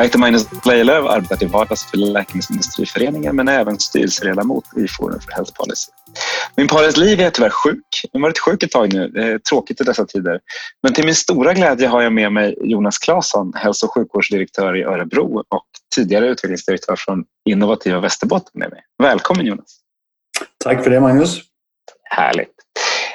Jag heter Magnus Lejelöw och arbetar till vardags för Läkemedelsindustriföreningen men är även styrelseledamot i Forum för Health Policy. Min pares Liv är tyvärr sjuk. Hon har varit sjuk ett tag nu. Tråkigt i dessa tider. Men till min stora glädje har jag med mig Jonas Claesson, hälso och sjukvårdsdirektör i Örebro och tidigare utvecklingsdirektör från Innovativa Västerbotten med mig. Välkommen Jonas! Tack för det Magnus! Härligt!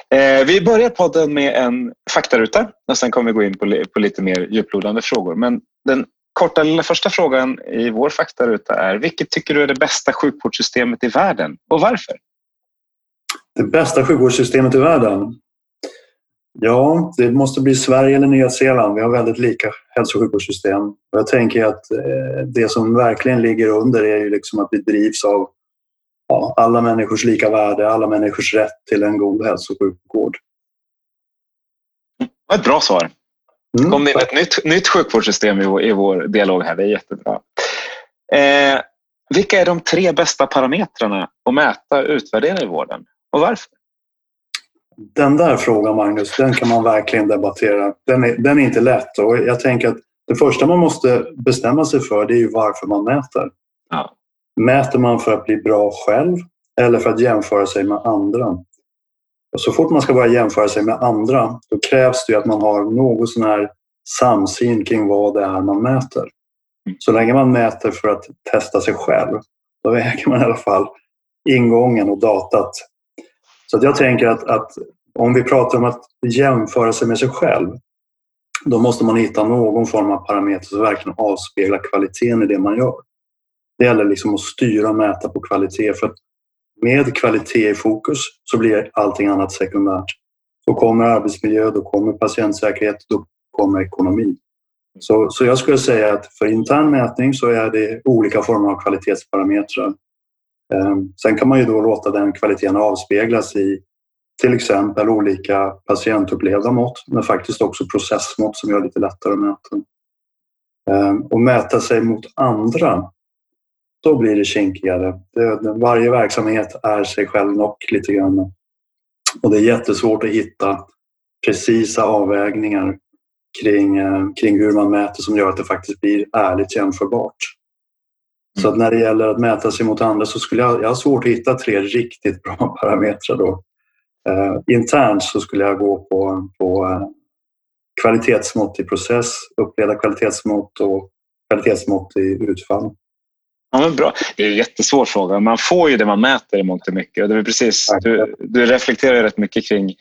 Eh, vi börjar podden med en faktaruta och sen kommer vi gå in på lite mer djuplodande frågor. Men den korta lilla första frågan i vår faktaruta är vilket tycker du är det bästa sjukvårdssystemet i världen och varför? Det bästa sjukvårdssystemet i världen? Ja, det måste bli Sverige eller Nya Zeeland. Vi har väldigt lika hälso och sjukvårdssystem. Jag tänker att eh, det som verkligen ligger under är ju liksom att vi drivs av ja, alla människors lika värde, alla människors rätt till en god hälso och sjukvård. Det var ett bra svar. Mm, kom det in ett nytt, nytt sjukvårdssystem i vår, i vår dialog här. Det är jättebra. Eh, vilka är de tre bästa parametrarna att mäta och utvärdera i vården och varför? Den där frågan, Magnus, den kan man verkligen debattera. Den är, den är inte lätt och jag tänker att det första man måste bestämma sig för det är ju varför man mäter. Ja. Mäter man för att bli bra själv eller för att jämföra sig med andra? Och så fort man ska börja jämföra sig med andra då krävs det att man har någon sån här samsyn kring vad det är man mäter. Mm. Så länge man mäter för att testa sig själv då väger man i alla fall ingången och datat. Så jag tänker att, att om vi pratar om att jämföra sig med sig själv då måste man hitta någon form av parameter som verkligen avspeglar kvaliteten i det man gör. Det gäller liksom att styra och mäta på kvalitet för att med kvalitet i fokus så blir allting annat sekundärt. Då kommer arbetsmiljö, då kommer patientsäkerhet, då kommer ekonomi. Så, så jag skulle säga att för intern mätning så är det olika former av kvalitetsparametrar. Ehm, sen kan man ju då låta den kvaliteten avspeglas i till exempel olika patientupplevda mått men faktiskt också processmått som gör det lite lättare att mäta. Ehm, och mäta sig mot andra då blir det kinkigare. varje verksamhet är sig själv nog lite grann. Och det är jättesvårt att hitta precisa avvägningar kring, eh, kring hur man mäter som gör att det faktiskt blir ärligt jämförbart. Så att när det gäller att mäta sig mot andra så skulle jag, jag ha svårt att hitta tre riktigt bra parametrar då. Uh, internt så skulle jag gå på, på uh, kvalitetsmått i process, upplevda kvalitetsmått och kvalitetsmått i utfall. Ja, men bra. Det är en jättesvår fråga. Man får ju det man mäter i mångt och mycket. Och det är precis, du, du reflekterar rätt mycket kring,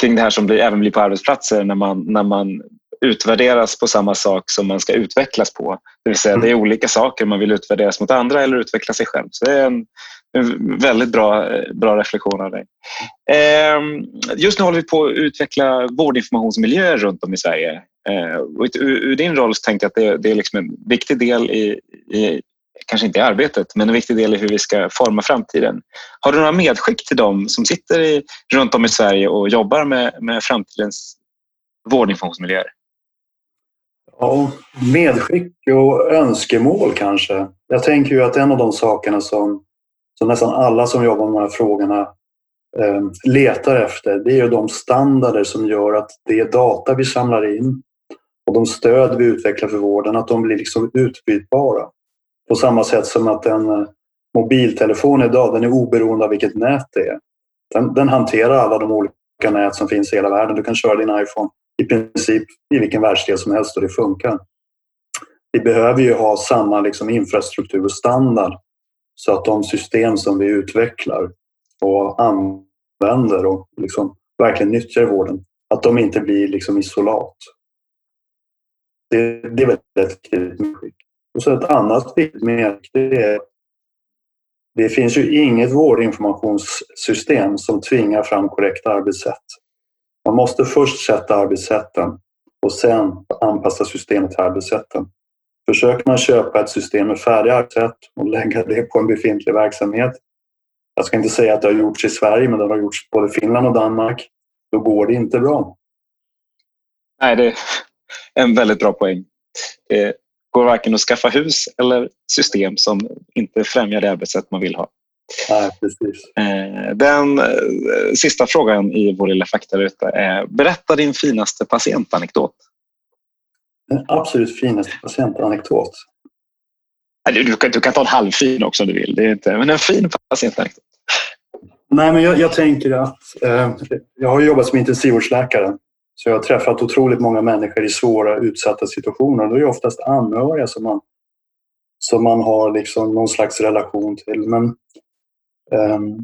kring det här som blir, även blir på arbetsplatser när man, när man utvärderas på samma sak som man ska utvecklas på. Det vill säga, mm. det är olika saker. Man vill utvärderas mot andra eller utveckla sig själv. Så det är en, en väldigt bra, bra reflektion av dig. Eh, just nu håller vi på att utveckla vårdinformationsmiljöer runt om i Sverige. Eh, och ur, din roll så tänkte jag att det, det är liksom en viktig del i, i kanske inte i arbetet, men en viktig del i hur vi ska forma framtiden. Har du några medskick till dem som sitter i, runt om i Sverige och jobbar med, med framtidens vårdinformationsmiljöer? Ja, medskick och önskemål kanske. Jag tänker ju att en av de sakerna som, som nästan alla som jobbar med de här frågorna eh, letar efter, det är ju de standarder som gör att det data vi samlar in och de stöd vi utvecklar för vården, att de blir liksom utbytbara. På samma sätt som att en eh, mobiltelefon idag, den är oberoende av vilket nät det är. Den, den hanterar alla de olika nät som finns i hela världen. Du kan köra din iPhone i princip i vilken världsdel som helst och det funkar. Vi behöver ju ha samma liksom infrastruktur och standard så att de system som vi utvecklar och använder och liksom verkligen nyttjar i vården, att de inte blir liksom isolat. Det, det är väldigt viktigt. Och så ett annat viktigt medskick det är det finns ju inget vårdinformationssystem som tvingar fram korrekt arbetssätt. Man måste först sätta arbetssätten och sen anpassa systemet till arbetssätten. Försöker man köpa ett system med färdiga arbetssätt och lägga det på en befintlig verksamhet. Jag ska inte säga att det har gjorts i Sverige, men det har gjorts både i Finland och Danmark. Då går det inte bra. Nej, det är en väldigt bra poäng. Eh, Går varken att skaffa hus eller system som inte främjar det arbetssätt man vill ha. Nej, precis. Eh, den eh, sista frågan i vår lilla faktaruta är berätta din finaste patientanekdot. Den absolut finaste patientanekdot? Du, du, kan, du kan ta en halvfin också om du vill, det är inte, men en fin patientanekdot. Nej, men jag, jag tänker att eh, jag har jobbat som intensivvårdsläkare så jag har träffat otroligt många människor i svåra utsatta situationer. Det är oftast anhöriga som man, som man har liksom någon slags relation till. Men um,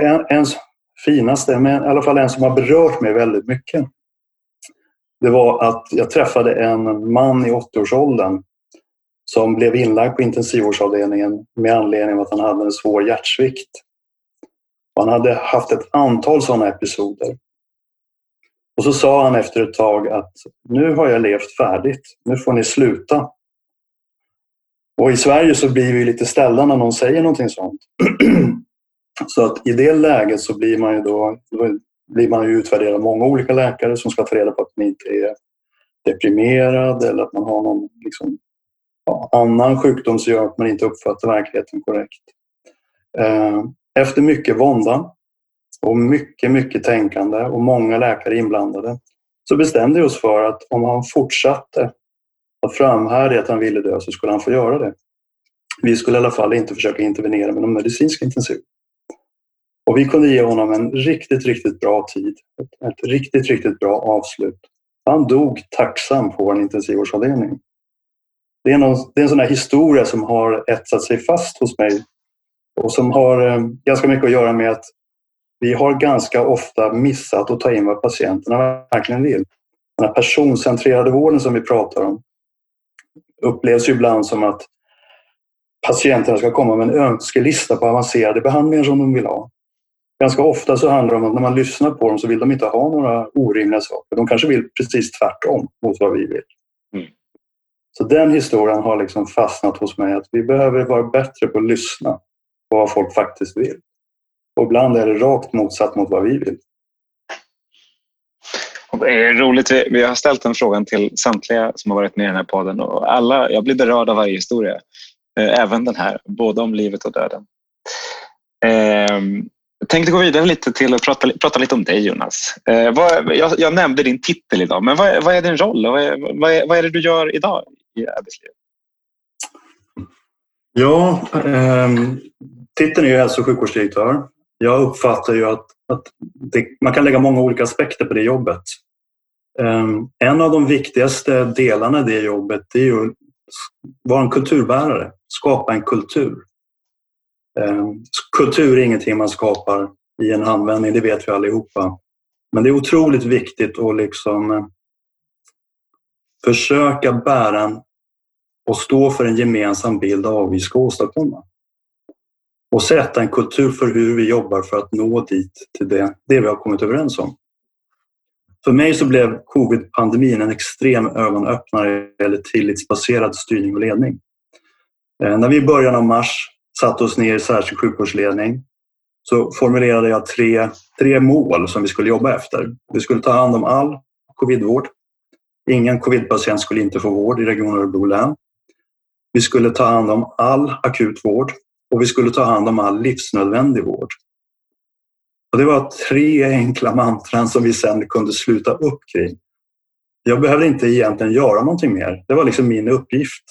en, en finaste, men i alla fall en som har berört mig väldigt mycket. Det var att jag träffade en man i 80-årsåldern som blev inlagd på intensivvårdsavdelningen med anledning av att han hade en svår hjärtsvikt. Han hade haft ett antal sådana episoder. Och så sa han efter ett tag att nu har jag levt färdigt, nu får ni sluta. Och i Sverige så blir vi lite ställda när någon säger någonting sånt. så att i det läget så blir man ju då, då blir man ju utvärderad många olika läkare som ska ta reda på att man inte är deprimerad eller att man har någon liksom, ja, annan sjukdom som gör att man inte uppfattar verkligheten korrekt. Eh, efter mycket vånda och mycket, mycket tänkande och många läkare inblandade så bestämde vi oss för att om han fortsatte att framhärda att han ville dö så skulle han få göra det. Vi skulle i alla fall inte försöka intervenera med någon medicinsk intensiv. Och vi kunde ge honom en riktigt, riktigt bra tid. Ett, ett riktigt, riktigt bra avslut. Han dog tacksam på vår intensivvårdsavdelning. Det är, någon, det är en sån här historia som har etsat sig fast hos mig och som har eh, ganska mycket att göra med att vi har ganska ofta missat att ta in vad patienterna verkligen vill. Den här personcentrerade vården som vi pratar om upplevs ju ibland som att patienterna ska komma med en önskelista på avancerade behandlingar som de vill ha. Ganska ofta så handlar det om att när man lyssnar på dem så vill de inte ha några orimliga saker. De kanske vill precis tvärtom mot vad vi vill. Mm. Så den historien har liksom fastnat hos mig att vi behöver vara bättre på att lyssna på vad folk faktiskt vill. Och ibland är det rakt motsatt mot vad vi vill. Det är roligt. Vi har ställt den frågan till samtliga som har varit med i den här podden och alla, jag blir berörd av varje historia. Eh, även den här, både om livet och döden. Ehm, jag tänkte gå vidare lite till att prata, prata lite om dig Jonas. Eh, jag, jag nämnde din titel idag, men vad, vad är din roll och vad är, vad, är, vad är det du gör idag i arbetslivet? Ja, eh, titeln är hälso och sjukvårdsdirektör jag uppfattar ju att, att det, man kan lägga många olika aspekter på det jobbet. Ehm, en av de viktigaste delarna i det jobbet är ju att vara en kulturbärare, skapa en kultur. Ehm, kultur är ingenting man skapar i en handvändning, det vet vi allihopa. Men det är otroligt viktigt att liksom eh, försöka bära en och stå för en gemensam bild av vad vi ska åstadkomma och sätta en kultur för hur vi jobbar för att nå dit till det, det vi har kommit överens om. För mig så blev covid-pandemin en extrem ögonöppnare eller tillitsbaserad styrning och ledning. Eh, när vi i början av mars satte oss ner i särskild sjukvårdsledning så formulerade jag tre, tre mål som vi skulle jobba efter. Vi skulle ta hand om all covidvård. Ingen covidpatient skulle inte få vård i Region Örebro län. Vi skulle ta hand om all akut vård och vi skulle ta hand om all livsnödvändig vård. Och det var tre enkla mantran som vi sen kunde sluta upp kring. Jag behövde inte egentligen göra någonting mer. Det var liksom min uppgift.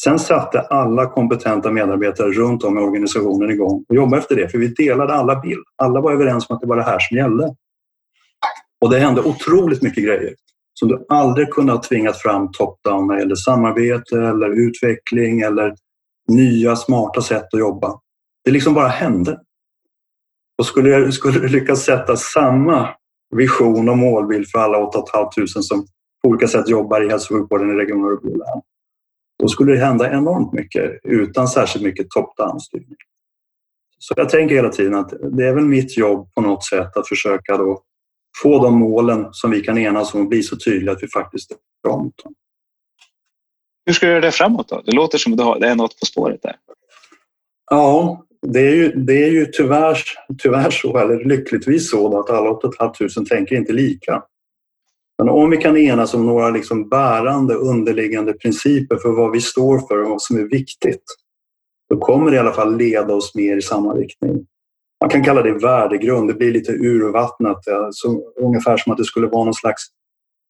Sen satte alla kompetenta medarbetare runt om i organisationen igång och jobbade efter det, för vi delade alla bild. Alla var överens om att det var det här som gällde. Och det hände otroligt mycket grejer som du aldrig kunde ha tvingat fram top-down när det gällde samarbete eller utveckling eller nya smarta sätt att jobba. Det liksom bara hände. Och skulle jag, skulle jag lyckas sätta samma vision och målbild för alla 8 500 som på olika sätt jobbar i hälso och sjukvården i Region Örebro län, då skulle det hända enormt mycket utan särskilt mycket top-down-styrning. Så jag tänker hela tiden att det är väl mitt jobb på något sätt att försöka då få de målen som vi kan enas om att bli så tydliga att vi faktiskt drar mot dem. Hur ska du göra det framåt då? Det låter som att det är något på spåret där. Ja, det är ju, det är ju tyvärr, tyvärr så, eller lyckligtvis så, att alla 8 500 tänker inte lika. Men om vi kan enas om några liksom bärande underliggande principer för vad vi står för och vad som är viktigt, då kommer det i alla fall leda oss mer i samma riktning. Man kan kalla det värdegrund, det blir lite urvattnat, så, ungefär som att det skulle vara någon slags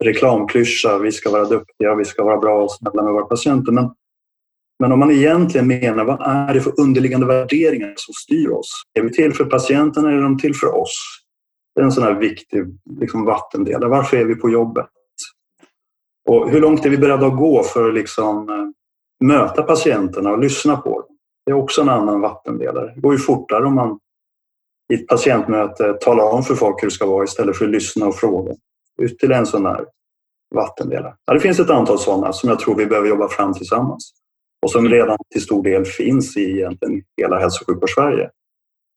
reklamklyscha. Vi ska vara duktiga, vi ska vara bra och snälla med våra patienter. Men, men om man egentligen menar vad är det för underliggande värderingar som styr oss? Är vi till för patienten eller är de till för oss? Det är en sån här viktig liksom, vattendelare. Varför är vi på jobbet? Och hur långt är vi beredda att gå för att liksom, eh, möta patienterna och lyssna på dem? Det är också en annan vattendelare. Det går ju fortare om man i ett patientmöte talar om för folk hur det ska vara istället för att lyssna och fråga. Ytterligare en sån här vattendelare. Ja, det finns ett antal sådana som jag tror vi behöver jobba fram tillsammans och som redan till stor del finns i egentligen hela hälso och sjukvård Sverige.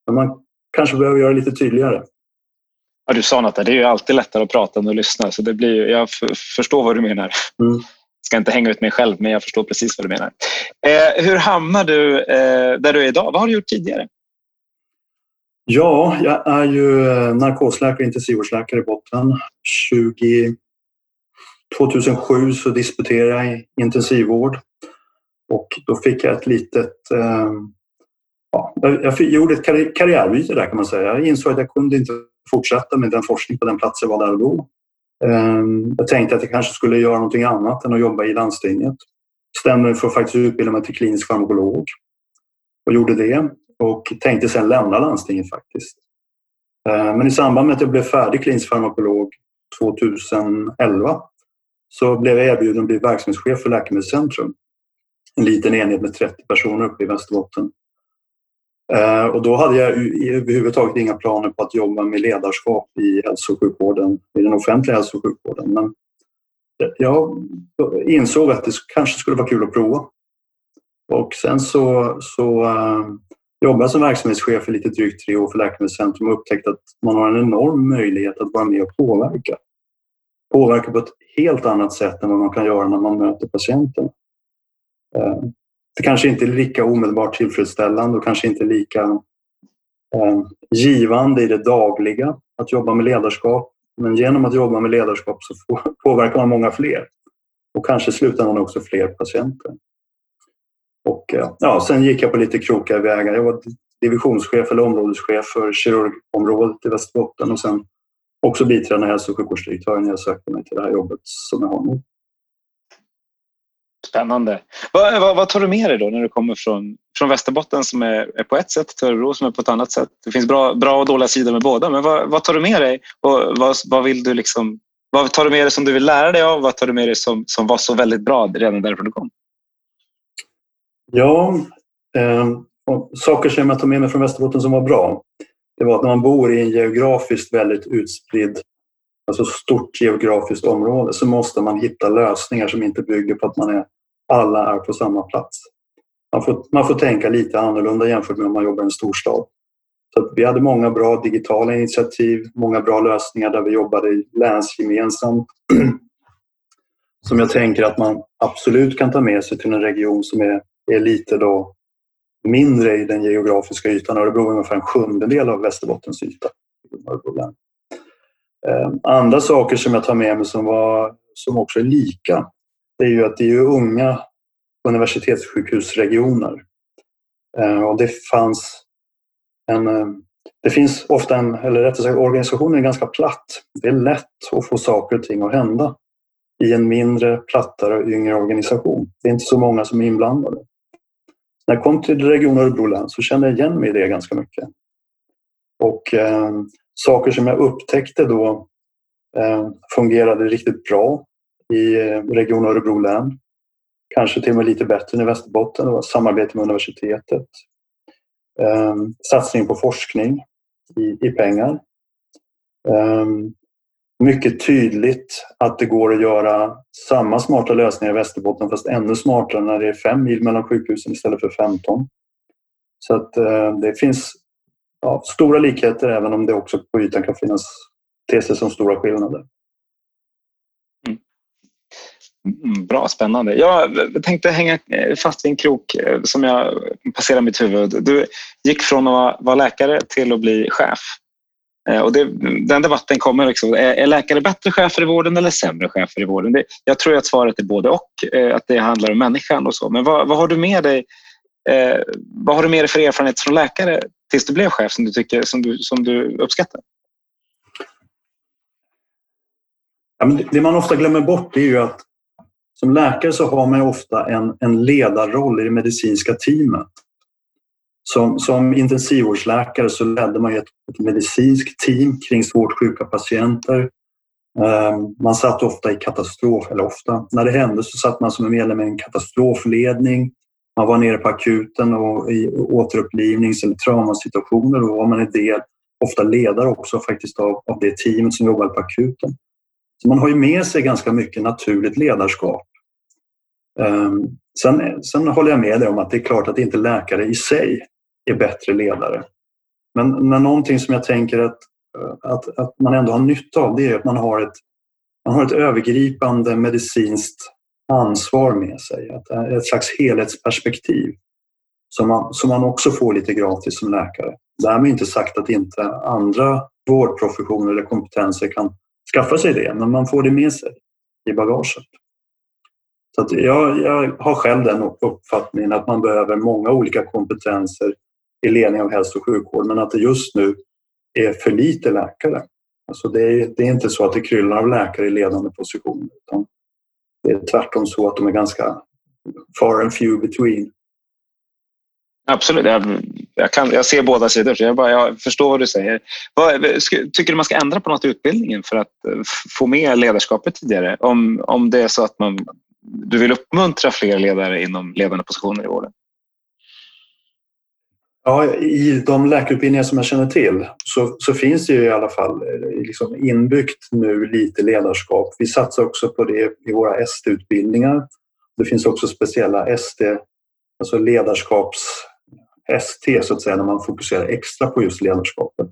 Men man kanske behöver göra det lite tydligare. Ja, du sa något där, det är ju alltid lättare att prata än att lyssna. Så det blir, jag förstår vad du menar. Mm. Jag ska inte hänga ut mig själv, men jag förstår precis vad du menar. Eh, hur hamnar du eh, där du är idag? Vad har du gjort tidigare? Ja, jag är ju eh, narkosläkare och intensivvårdsläkare i botten. 20, 2007 så disputerade jag i intensivvård och då fick jag ett litet... Eh, ja, jag gjorde ett karriärbyte där kan man säga. Jag insåg att jag kunde inte fortsätta med den forskning på den plats jag var där och då. Eh, jag tänkte att jag kanske skulle göra någonting annat än att jobba i landstinget. Stämde mig för att faktiskt utbilda mig till klinisk farmakolog och gjorde det och tänkte sedan lämna landstinget faktiskt. Eh, men i samband med att jag blev färdig klinisk farmakolog 2011 så blev jag erbjuden att bli verksamhetschef för Läkemedelscentrum. En liten enhet med 30 personer uppe i Västerbotten. Eh, och då hade jag överhuvudtaget inga planer på att jobba med ledarskap i hälso och sjukvården, i den offentliga hälso och sjukvården. Men jag insåg att det kanske skulle vara kul att prova. Och sen så, så eh, Jobbat som verksamhetschef i lite drygt tre år för Läkemedelscentrum och upptäckt att man har en enorm möjlighet att vara med och påverka. Påverka på ett helt annat sätt än vad man kan göra när man möter patienten. Eh, det kanske inte är lika omedelbart tillfredsställande och kanske inte lika eh, givande i det dagliga att jobba med ledarskap. Men genom att jobba med ledarskap så påverkar man många fler och kanske i slutändan också fler patienter. Och eh, ja, sen gick jag på lite krokiga vägar. Jag var divisionschef eller områdeschef för kirurgområdet i Västerbotten och sen också biträdande hälso och sjukvårdsdirektör när jag sökte mig till det här jobbet som jag har nu. Spännande. Vad, vad, vad, tar du med dig då när du kommer från, från Västerbotten som är, är på ett sätt till Örebro som är på ett annat sätt? Det finns bra, bra och dåliga sidor med båda, men vad, vad tar du med dig? Och vad, vad, vill du liksom, vad tar du med dig som du vill lära dig av? Vad tar du med dig som, som var så väldigt bra redan därifrån du kom? Ja, eh, saker som jag tar med mig från Västerbotten som var bra. Det var att när man bor i en geografiskt väldigt utspridd, alltså stort geografiskt område så måste man hitta lösningar som inte bygger på att man är, alla är på samma plats. Man får, man får tänka lite annorlunda jämfört med om man jobbar i en storstad. Så vi hade många bra digitala initiativ, många bra lösningar där vi jobbade länsgemensamt. Som jag tänker att man absolut kan ta med sig till en region som är är lite då mindre i den geografiska ytan. Örebro är ungefär en sjundedel av Västerbottens yta. Ehm, andra saker som jag tar med mig som, var, som också är lika det är ju att det är unga universitetssjukhusregioner. Ehm, och det fanns en... Ehm, det finns ofta en, eller rättare sagt organisationen är ganska platt. Det är lätt att få saker och ting att hända i en mindre, plattare och yngre organisation. Det är inte så många som är inblandade. När jag kom till Region Örebro län så kände jag igen mig i det ganska mycket. Och eh, saker som jag upptäckte då eh, fungerade riktigt bra i eh, Region Örebro län. Kanske till och med lite bättre än i Västerbotten. Det var samarbete med universitetet. Eh, satsning på forskning i, i pengar. Eh, mycket tydligt att det går att göra samma smarta lösningar i Västerbotten fast ännu smartare när det är fem mil mellan sjukhusen istället för 15. Så att eh, det finns ja, stora likheter även om det också på ytan kan finnas te sig som stora skillnader. Mm, bra, spännande. Jag tänkte hänga fast i en krok eh, som jag passerar mitt huvud. Du gick från att vara läkare till att bli chef. Eh, och det, den debatten kommer. Liksom, är, är läkare bättre chefer i vården eller sämre chefer i vården? Det, jag tror att svaret är både och, eh, att det handlar om människan och så. Men vad, vad har du med dig eh, vad har du med dig för erfarenhet från läkare tills du blev chef som du, tycker, som du, som du uppskattar? Ja, men det man ofta glömmer bort är ju att som läkare så har man ofta en, en ledarroll i det medicinska teamet. Som, som intensivvårdsläkare så ledde man ett, ett medicinskt team kring svårt sjuka patienter. Ehm, man satt ofta i katastrof, eller ofta, när det hände så satt man som en medlem i en katastrofledning. Man var nere på akuten och i återupplivnings eller traumasituationer och var man en del, ofta ledare också faktiskt av, av det teamet som jobbade på akuten. Så man har ju med sig ganska mycket naturligt ledarskap. Ehm, sen, sen håller jag med dig om att det är klart att inte läkare i sig är bättre ledare. Men, men någonting som jag tänker att, att, att man ändå har nytta av det är att man har ett, man har ett övergripande medicinskt ansvar med sig. Ett, eh, ett slags helhetsperspektiv som man, som man också får lite gratis som läkare. Därmed inte sagt att inte andra vårdprofessioner eller kompetenser kan skaffa sig det, men man får det med sig i bagaget. Så att jag, jag har själv den uppfattningen att man behöver många olika kompetenser i ledning av hälso och sjukvård, men att det just nu är för lite läkare. Alltså det, är, det är inte så att det kryllar av läkare i ledande positioner, utan det är tvärtom så att de är ganska far and few between. Absolut, jag, jag, kan, jag ser båda sidor, så jag, bara, jag förstår vad du säger. Vad, tycker du man ska ändra på något i utbildningen för att eh, få med ledarskapet tidigare? Om, om det är så att man, du vill uppmuntra fler ledare inom ledande positioner i vården? Ja, I de läkarutbildningar som jag känner till så, så finns det ju i alla fall eh, liksom inbyggt nu lite ledarskap. Vi satsar också på det i våra ST-utbildningar. Det finns också speciella ST, alltså ledarskaps ST så att säga, när man fokuserar extra på just ledarskapet.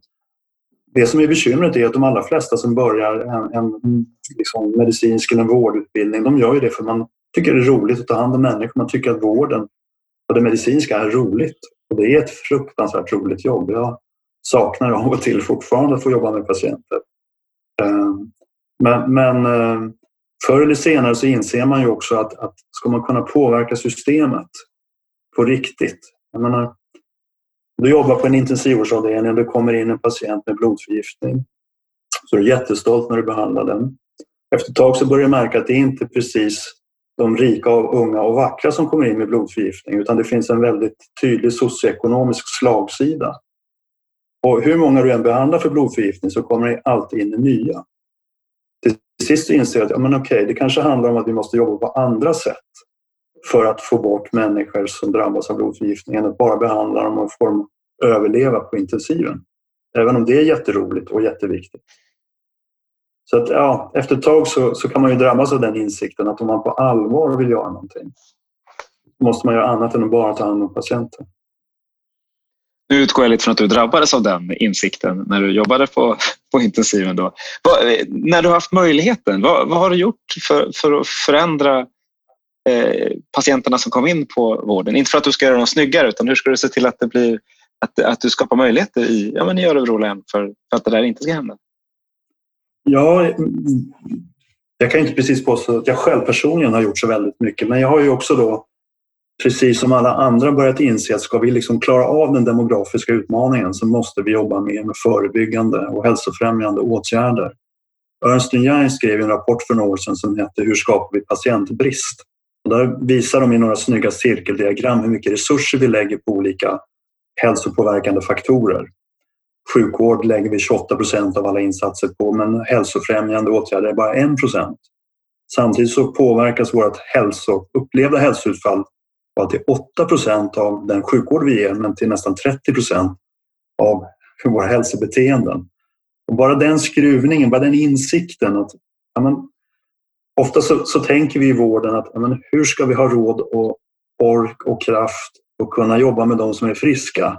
Det som är bekymret är att de allra flesta som börjar en, en liksom medicinsk eller en vårdutbildning, de gör ju det för man tycker det är roligt att ta hand om människor. Man tycker att vården och det medicinska är roligt. Det är ett fruktansvärt roligt jobb. Jag saknar av och till fortfarande att få jobba med patienter. Ehm, men, men eh, förr eller senare så inser man ju också att, att ska man kunna påverka systemet på riktigt. Jag menar, du jobbar på en intensivvårdsavdelning och det kommer in en patient med blodförgiftning. Så du är jättestolt när du behandlar den. Efter ett tag så börjar du märka att det är inte precis de rika, och unga och vackra som kommer in med blodförgiftning utan det finns en väldigt tydlig socioekonomisk slagsida. Och hur många du än behandlar för blodförgiftning så kommer det alltid in nya. Till sist inser jag att ja, men okej, det kanske handlar om att vi måste jobba på andra sätt för att få bort människor som drabbas av blodförgiftning än att bara behandla dem och få dem överleva på intensiven. Även om det är jätteroligt och jätteviktigt. Så att, ja, efter ett tag så, så kan man ju drabbas av den insikten att om man på allvar vill göra någonting måste man göra annat än att bara ta hand om patienten. Nu utgår jag lite från att du drabbades av den insikten när du jobbade på, på intensiven. Då. när du har haft möjligheten, vad, vad har du gjort för, för att förändra eh, patienterna som kom in på vården? Inte för att du ska göra dem snyggare utan hur ska du se till att, det blir, att, att du skapar möjligheter i, ja, men i Örebro län för, för att det där inte ska hända? Ja, jag kan inte precis påstå att jag själv personligen har gjort så väldigt mycket men jag har ju också då precis som alla andra börjat inse att ska vi liksom klara av den demografiska utmaningen så måste vi jobba mer med förebyggande och hälsofrämjande åtgärder. Ernst Young skrev en rapport för några år sedan som hette Hur skapar vi patientbrist? Och där visar de i några snygga cirkeldiagram hur mycket resurser vi lägger på olika hälsopåverkande faktorer. Sjukvård lägger vi 28 procent av alla insatser på men hälsofrämjande åtgärder är bara 1 procent. Samtidigt så påverkas vårt hälso, upplevda hälsoutfall bara till 8 procent av den sjukvård vi ger men till nästan 30 procent av våra hälsobeteenden. Och bara den skruvningen, bara den insikten att ja, men, ofta så, så, tänker vi i vården att ja, men, hur ska vi ha råd och ork och kraft att kunna jobba med de som är friska?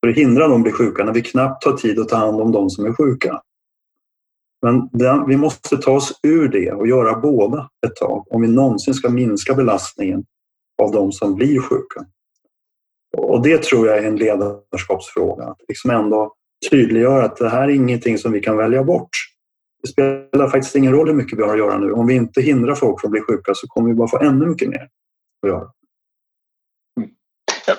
För att hindra dem att bli sjuka när vi knappt har tid att ta hand om de som är sjuka. Men den, vi måste ta oss ur det och göra båda ett tag om vi någonsin ska minska belastningen av de som blir sjuka. Och det tror jag är en ledarskapsfråga. Att liksom ändå tydliggöra att det här är ingenting som vi kan välja bort. Det spelar faktiskt ingen roll hur mycket vi har att göra nu. Om vi inte hindrar folk från att bli sjuka så kommer vi bara få ännu mycket mer att göra.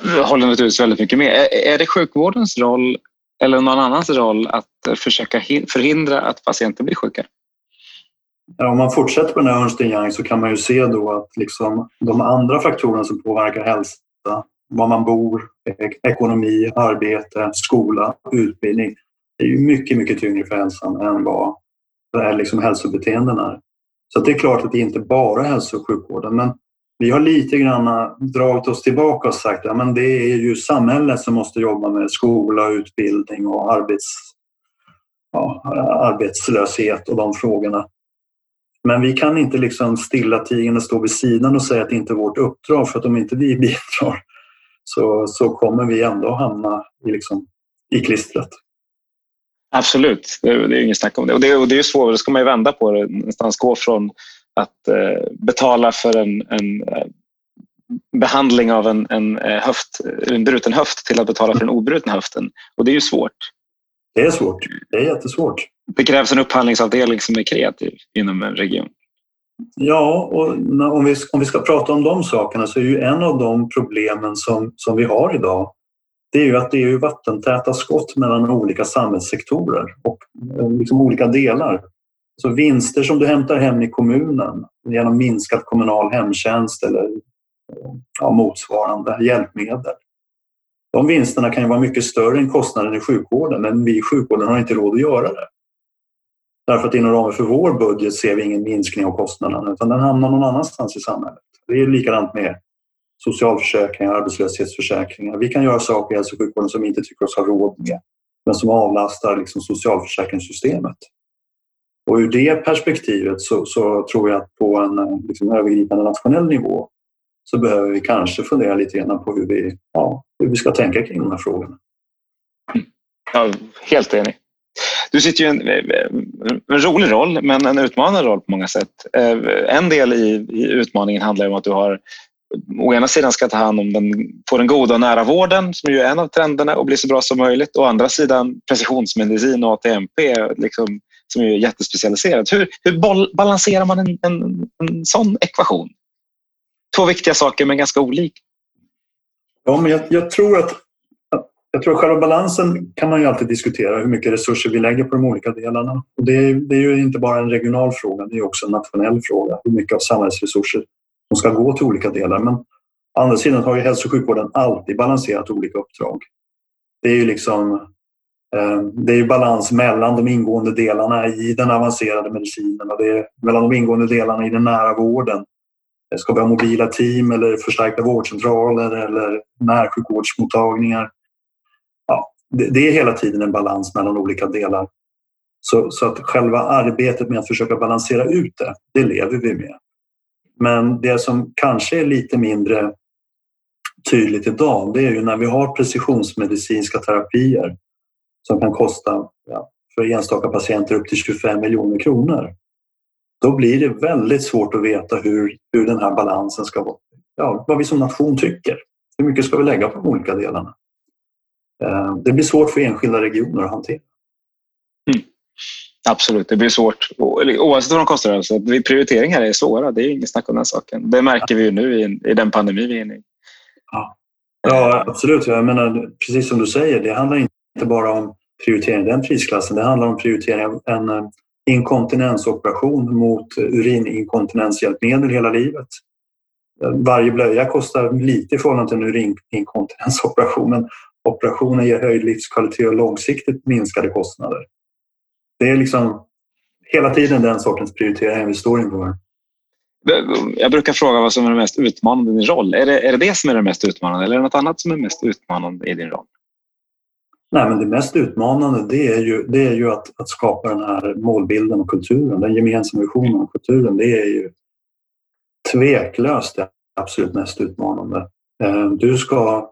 Jag håller naturligtvis väldigt mycket med. Är det sjukvårdens roll eller någon annans roll att försöka förhindra att patienter blir sjuka? Ja, om man fortsätter på den här Ernst Young så kan man ju se då att liksom de andra faktorerna som påverkar hälsa, var man bor, e-, ekonomi, arbete, skola, utbildning, är ju mycket, mycket tyngre för hälsan än vad det liksom hälsobeteenden är. Så det är klart att det inte bara är hälso och sjukvården, men vi har lite grann dragit oss tillbaka och sagt att ja, det är ju samhället som måste jobba med skola, utbildning och arbets, ja, arbetslöshet och de frågorna. Men vi kan inte liksom stillatigande stå vid sidan och säga att det inte är vårt uppdrag för att om inte vi bidrar så, så kommer vi ändå hamna i, liksom, i klistret. Absolut, det är, det är inget snack om det. Och det, och det är svårt, då ska man ju vända på det. Någonstans gå från att eh, betala för en, en eh, behandling av en, en, eh, höft, en bruten höft till att betala för en obruten höften. Och det är ju svårt. Det är svårt. Det är jättesvårt. Det krävs en upphandlingsavdelning som är kreativ inom en region. Ja, och om vi, om vi ska prata om de sakerna så är ju en av de problemen som, som vi har idag det är ju att det är vattentäta skott mellan olika samhällssektorer och liksom olika delar. Så vinster som du hämtar hem i kommunen genom minskad kommunal hemtjänst eller ja, motsvarande hjälpmedel. De vinsterna kan ju vara mycket större än kostnaden i sjukvården men vi i sjukvården har inte råd att göra det. Därför att inom ramen för vår budget ser vi ingen minskning av kostnaderna utan den hamnar någon annanstans i samhället. Det är likadant med socialförsäkringar, arbetslöshetsförsäkringar. Vi kan göra saker i hälso och sjukvården som vi inte tycker oss ha råd med men som avlastar liksom socialförsäkringssystemet. Och ur det perspektivet så, så tror jag att på en eh, liksom, övergripande nationell nivå så behöver vi kanske fundera lite grann på hur vi, ja, hur vi ska tänka kring de här frågorna. Ja, helt enig. Du sitter ju i en, eh, eh, en, rolig roll, men en utmanande roll på många sätt. En del i, i utmaningen handlar om att du har å ena sidan ska ta hand om den, på den goda och nära vården som ju är en av trenderna och bli så bra som möjligt. Å andra sidan precisionsmedicin och ATMP liksom, som är jättespecialiserat. Hur, hur balanserar man en, en, en sån ekvation? Två viktiga saker men ganska olika. Ja, men jag, jag, tror att jag tror att själva balansen kan man ju alltid diskutera hur mycket resurser vi lägger på de olika delarna. Och det, är, det är ju inte bara en regional fråga, det är också en nationell fråga. Hur mycket av samhällsresurser som ska gå till olika delar. Men å andra sidan har ju hälso och sjukvården alltid balanserat olika uppdrag. Det är ju liksom Eh, det är balans mellan de ingående delarna i den avancerade medicinen och det är mellan de ingående delarna i den nära vården. Eh, ska vi ha mobila team eller förstärkta vårdcentraler eller närsjukvårdsmottagningar? Ja, det är hela tiden en balans mellan olika delar. Så, så att själva arbetet med att försöka balansera ut det, det lever vi med. Men det som kanske är lite mindre tydligt idag det är ju när vi har precisionsmedicinska terapier som kan kosta ja, för enstaka patienter upp till 25 miljoner kronor. Då blir det väldigt svårt att veta hur, hur den här balansen ska vara. Ja, vad vi som nation tycker. Hur mycket ska vi lägga på de olika delarna? Eh, det blir svårt för enskilda regioner att hantera. Mm. Absolut, det blir svårt oavsett vad de kostar. Alltså, prioriteringar är svåra, det är inget snack om den saken. Det märker vi ju nu i, i den pandemi vi är inne i. Ja. ja, absolut. Jag menar, precis som du säger, det handlar inte inte bara om prioritering i den prisklassen. Det handlar om prioritering av en eh, inkontinensoperation mot eh, urininkontinenshjälpmedel hela livet. Eh, varje blöja kostar lite i förhållande till en urininkontinensoperation men operationen ger höjd livskvalitet och långsiktigt minskade kostnader det är liksom hela tiden den sortens prioritering vi står inför. Jag brukar fråga vad som är det mest utmanande i din roll. Är det, är det det som är det mest utmanande eller är det något annat som är mest utmanande i din roll? Nej, men det mest utmanande det är ju, det är ju att, att skapa den här målbilden och kulturen, den gemensamma visionen och kulturen. Det är ju tveklöst det absolut mest utmanande. Eh, du ska,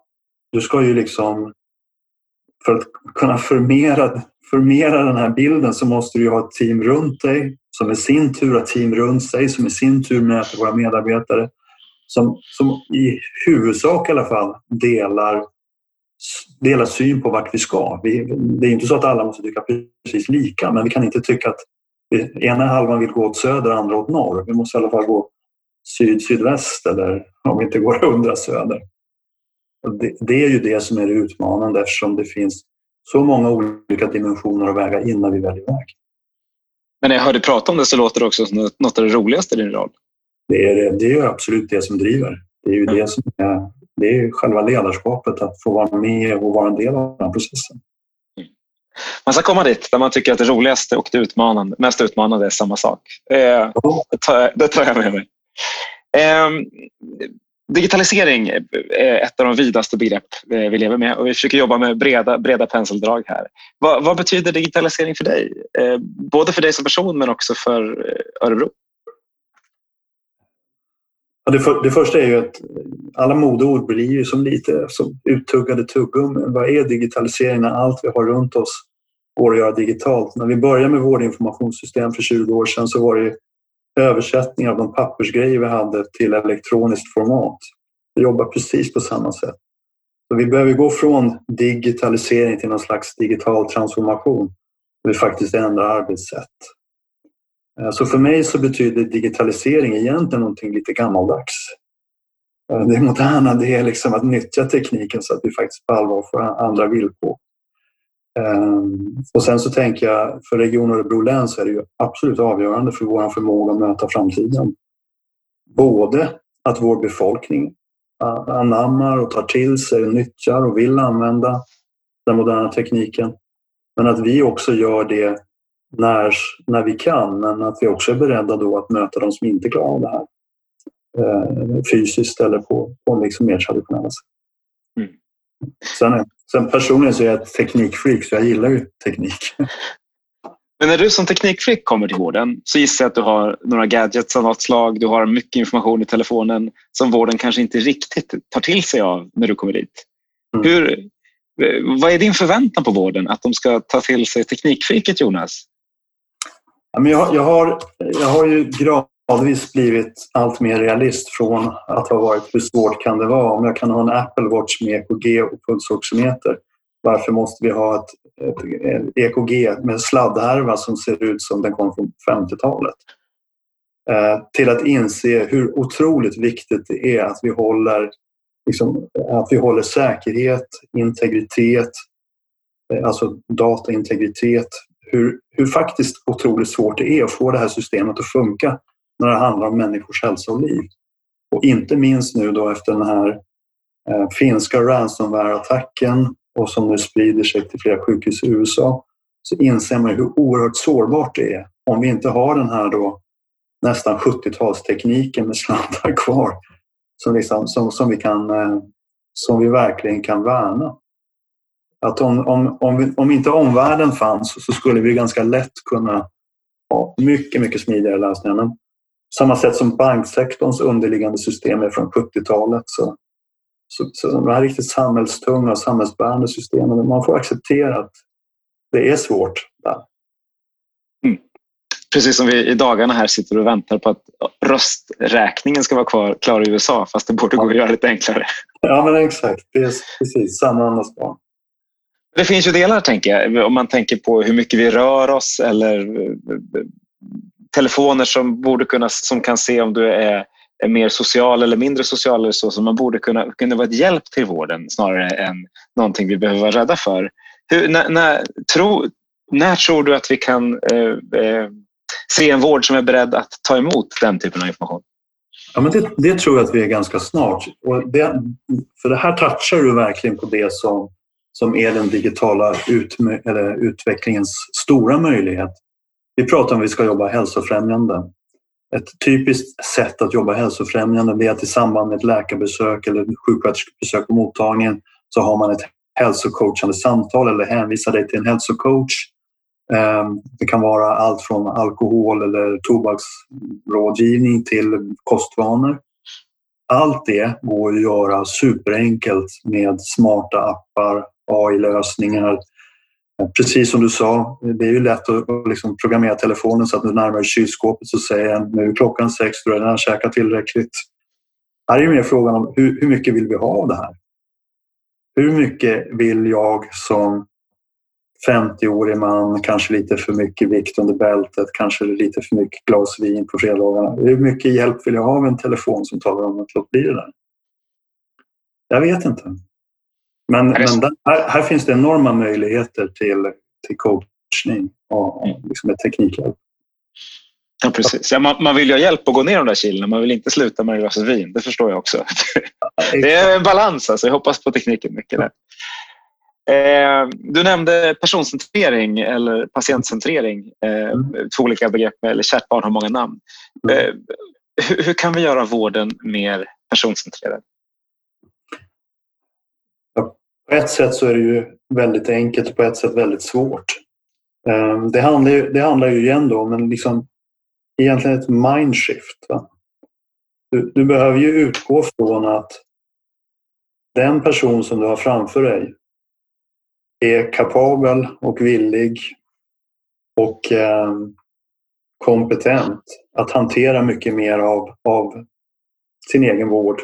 du ska ju liksom för att kunna förmera förmera den här bilden så måste du ha ett team runt dig som i sin tur har team runt sig som i sin tur möter våra medarbetare som, som i huvudsak i alla fall delar, delar syn på vart vi ska. Vi, det är inte så att alla måste tycka precis lika men vi kan inte tycka att ena halvan vill gå åt söder och andra åt norr. Vi måste i alla fall gå syd-sydväst eller om vi inte går hundra söder. Det, det, är ju det som är det utmanande eftersom det finns så många olika dimensioner att väga in när vi väljer väg. Men när jag hör dig prata om det så låter det också som något av det roligaste i din roll. Det är, det är absolut det som driver. Det är ju det som är, det är själva ledarskapet, att få vara med och vara en del av den processen. Mm. Man ska komma dit där man tycker att det roligaste och det utmanande, mest utmanande är samma sak. Eh, det, tar, det tar jag med mig. Eh, Digitalisering är ett av de vidaste begrepp eh, vi lever med och vi försöker jobba med breda, breda penseldrag här. Vad, vad betyder digitalisering för dig? Eh, både för dig som person men också för Örebro? Ja, det, för, det första är ju att alla modeord blir ju som lite som uttuggade tuggummin. Vad är digitalisering när allt vi har runt oss går att göra digitalt? När vi började med vårdinformationssystem för 20 år sedan så var det översättning av de pappersgrejer vi hade till elektroniskt format. Vi jobbar precis på samma sätt. Så vi behöver gå från digitalisering till någon slags digital transformation. Vi faktiskt ändrar arbetssätt. Eh, så för mig så betyder digitalisering egentligen någonting lite gammaldags. Eh, det moderna det är liksom att nyttja tekniken så att vi faktiskt på allvar får andra villkor. Ehm, och sen så tänker jag för Region Örebro län så är det ju absolut avgörande för vår förmåga att möta framtiden. Både att vår befolkning anammar och tar till sig, nyttjar och vill använda den moderna tekniken. Men att vi också gör det när, när vi kan, men att vi också är beredda då att möta de som inte klarar av det här eh, fysiskt eller på, på liksom mer traditionella sätt. Mm. Sen, sen personligen så är jag ett teknikfreak så jag gillar ju teknik. Men när du som teknikfreak kommer till vården så gissar jag att du har några gadgets av något slag. Du har mycket information i telefonen som vården kanske inte riktigt tar till sig av när du kommer dit. Mm. Hur, vad är din förväntan på vården? Att de ska ta till sig teknikfreaket, Jonas? Jag, jag, har, jag har ju gradvis blivit allt mer realist från att ha varit hur svårt kan det vara om jag kan ha en Apple Watch med EKG och pulsoximeter. Varför måste vi ha ett, ett, ett EKG med sladdhärva som ser ut som den kom från 50-talet? Eh, till att inse hur otroligt viktigt det är att vi håller, liksom, att vi håller säkerhet, integritet, eh, alltså dataintegritet, hur, hur faktiskt otroligt svårt det är att få det här systemet att funka när det handlar om människors hälsa och liv. Och inte minst nu då efter den här eh, finska ransomware-attacken och som nu sprider sig till flera sjukhus i USA så inser man hur oerhört sårbart det är om vi inte har den här då nästan 70-talstekniken med slantar kvar som, liksom, som, som, vi kan, eh, som vi verkligen kan värna. Att om, om, om, vi, om inte omvärlden fanns så skulle vi ganska lätt kunna ha mycket, mycket smidigare lösningar samma sätt som banksektorns underliggande system är från 70-talet så, så, så de här riktigt samhällstunga och samhällsbärande systemen, man får acceptera att det är svårt där. Mm. Precis som vi i dagarna här sitter och väntar på att rösträkningen ska vara kvar, klar i USA fast det borde gå att göra lite enklare. Ja men exakt, det är precis samma andas barn. Det finns ju delar, tänker jag, om man tänker på hur mycket vi rör oss eller eh, telefoner som, borde kunna, som kan se om du är, är mer social eller mindre social eller så, så man borde kunna, kunna vara ett hjälp till vården snarare än någonting vi behöver vara rädda för. Hur, när, när, tro, när tror du att vi kan eh, eh, se en vård som är beredd att ta emot den typen av information? Ja, men det, det tror jag att vi är ganska snart. Och det, för det här touchar du verkligen på det som, som är den digitala ut, eller utvecklingens stora möjlighet. Vi pratar om att vi ska jobba hälsofrämjande. Ett typiskt sätt att jobba hälsofrämjande är att i samband med ett läkarbesök eller sjuksköterskebesök på mottagningen så har man ett hälsocoachande samtal eller hänvisar dig till en hälsocoach. Ehm, det kan vara allt från alkohol eller tobaksrådgivning till kostvanor. Allt det går att göra superenkelt med smarta appar, AI-lösningar Precis som du sa, det är ju lätt att liksom programmera telefonen så att du närmar dig kylskåpet så säger den nu är klockan sex, du har redan käkat tillräckligt. Här är ju mer frågan om hur, hur mycket vill vi ha av det här? Hur mycket vill jag som 50-årig man, kanske lite för mycket vikt under bältet, kanske lite för mycket glas vin på fredagarna. Hur mycket hjälp vill jag ha av en telefon som talar om att låt bli det där? Jag vet inte. Men, men där, här, finns det enorma möjligheter till, till coachning och mm. liksom ett teknikhjälp. Ja, precis. Ja, man, man, vill ju ha hjälp att gå ner de där kilona. Man vill inte sluta med glaset vin. Det förstår jag också. det är en balans. Alltså. Jag hoppas på tekniken mycket. Där. Eh, du nämnde personcentrering eller patientcentrering. Eh, mm. Två olika begrepp. Eller kärt barn har många namn. Mm. Eh, hur, hur, kan vi göra vården mer personcentrerad? På ett sätt så är det ju väldigt enkelt och på ett sätt väldigt svårt. Ehm, det handlar ju, det handlar ju igen då om en liksom, egentligen ett mindshift. Du, du behöver ju utgå från att den person som du har framför dig är kapabel och villig och eh, kompetent att hantera mycket mer av, av sin egen vård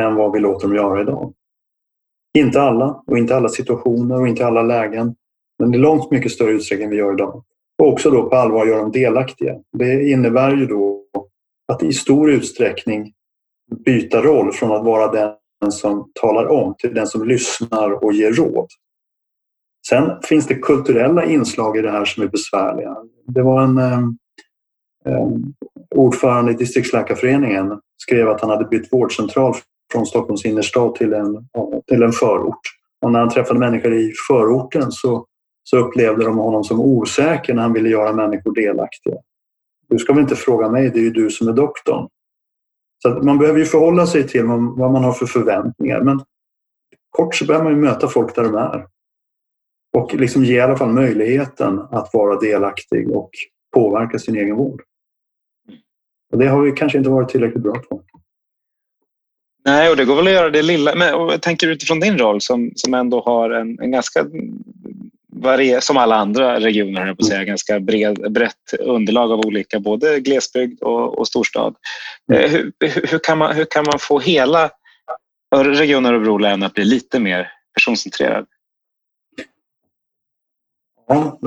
än vad vi låter dem göra idag. Inte alla och inte alla situationer och inte alla lägen. Men i långt mycket större utsträckning än vi gör idag. Och också då på allvar göra dem delaktiga. Det innebär ju då att i stor utsträckning byta roll från att vara den som talar om till den som lyssnar och ger råd. Sen finns det kulturella inslag i det här som är besvärliga. Det var en eh, eh ordförande i distriktsläkarföreningen skrev att han hade bytt vårdcentral från Stockholms innerstad till en, till en förort. Och när han träffade människor i förorten så, så upplevde de honom som osäker när han ville göra människor delaktiga. Du ska väl inte fråga mig, det är ju du som är doktorn. Så man behöver ju förhålla sig till vad man har för förväntningar. Men kort så behöver man ju möta folk där de är. Och liksom ge i alla fall möjligheten att vara delaktig och påverka sin egen vård. Och det har vi kanske inte varit tillräckligt bra på. Nej, och det går väl att göra det lilla. Men jag tänker utifrån din roll som, som ändå har en, en ganska varie, som alla andra regioner, jag på säga, ganska bred, brett underlag av olika, både glesbygd och, och storstad. Mm. Eh, hur, hur, kan man, hur kan man få hela regionen Örebro län att bli lite mer personcentrerad? Ja,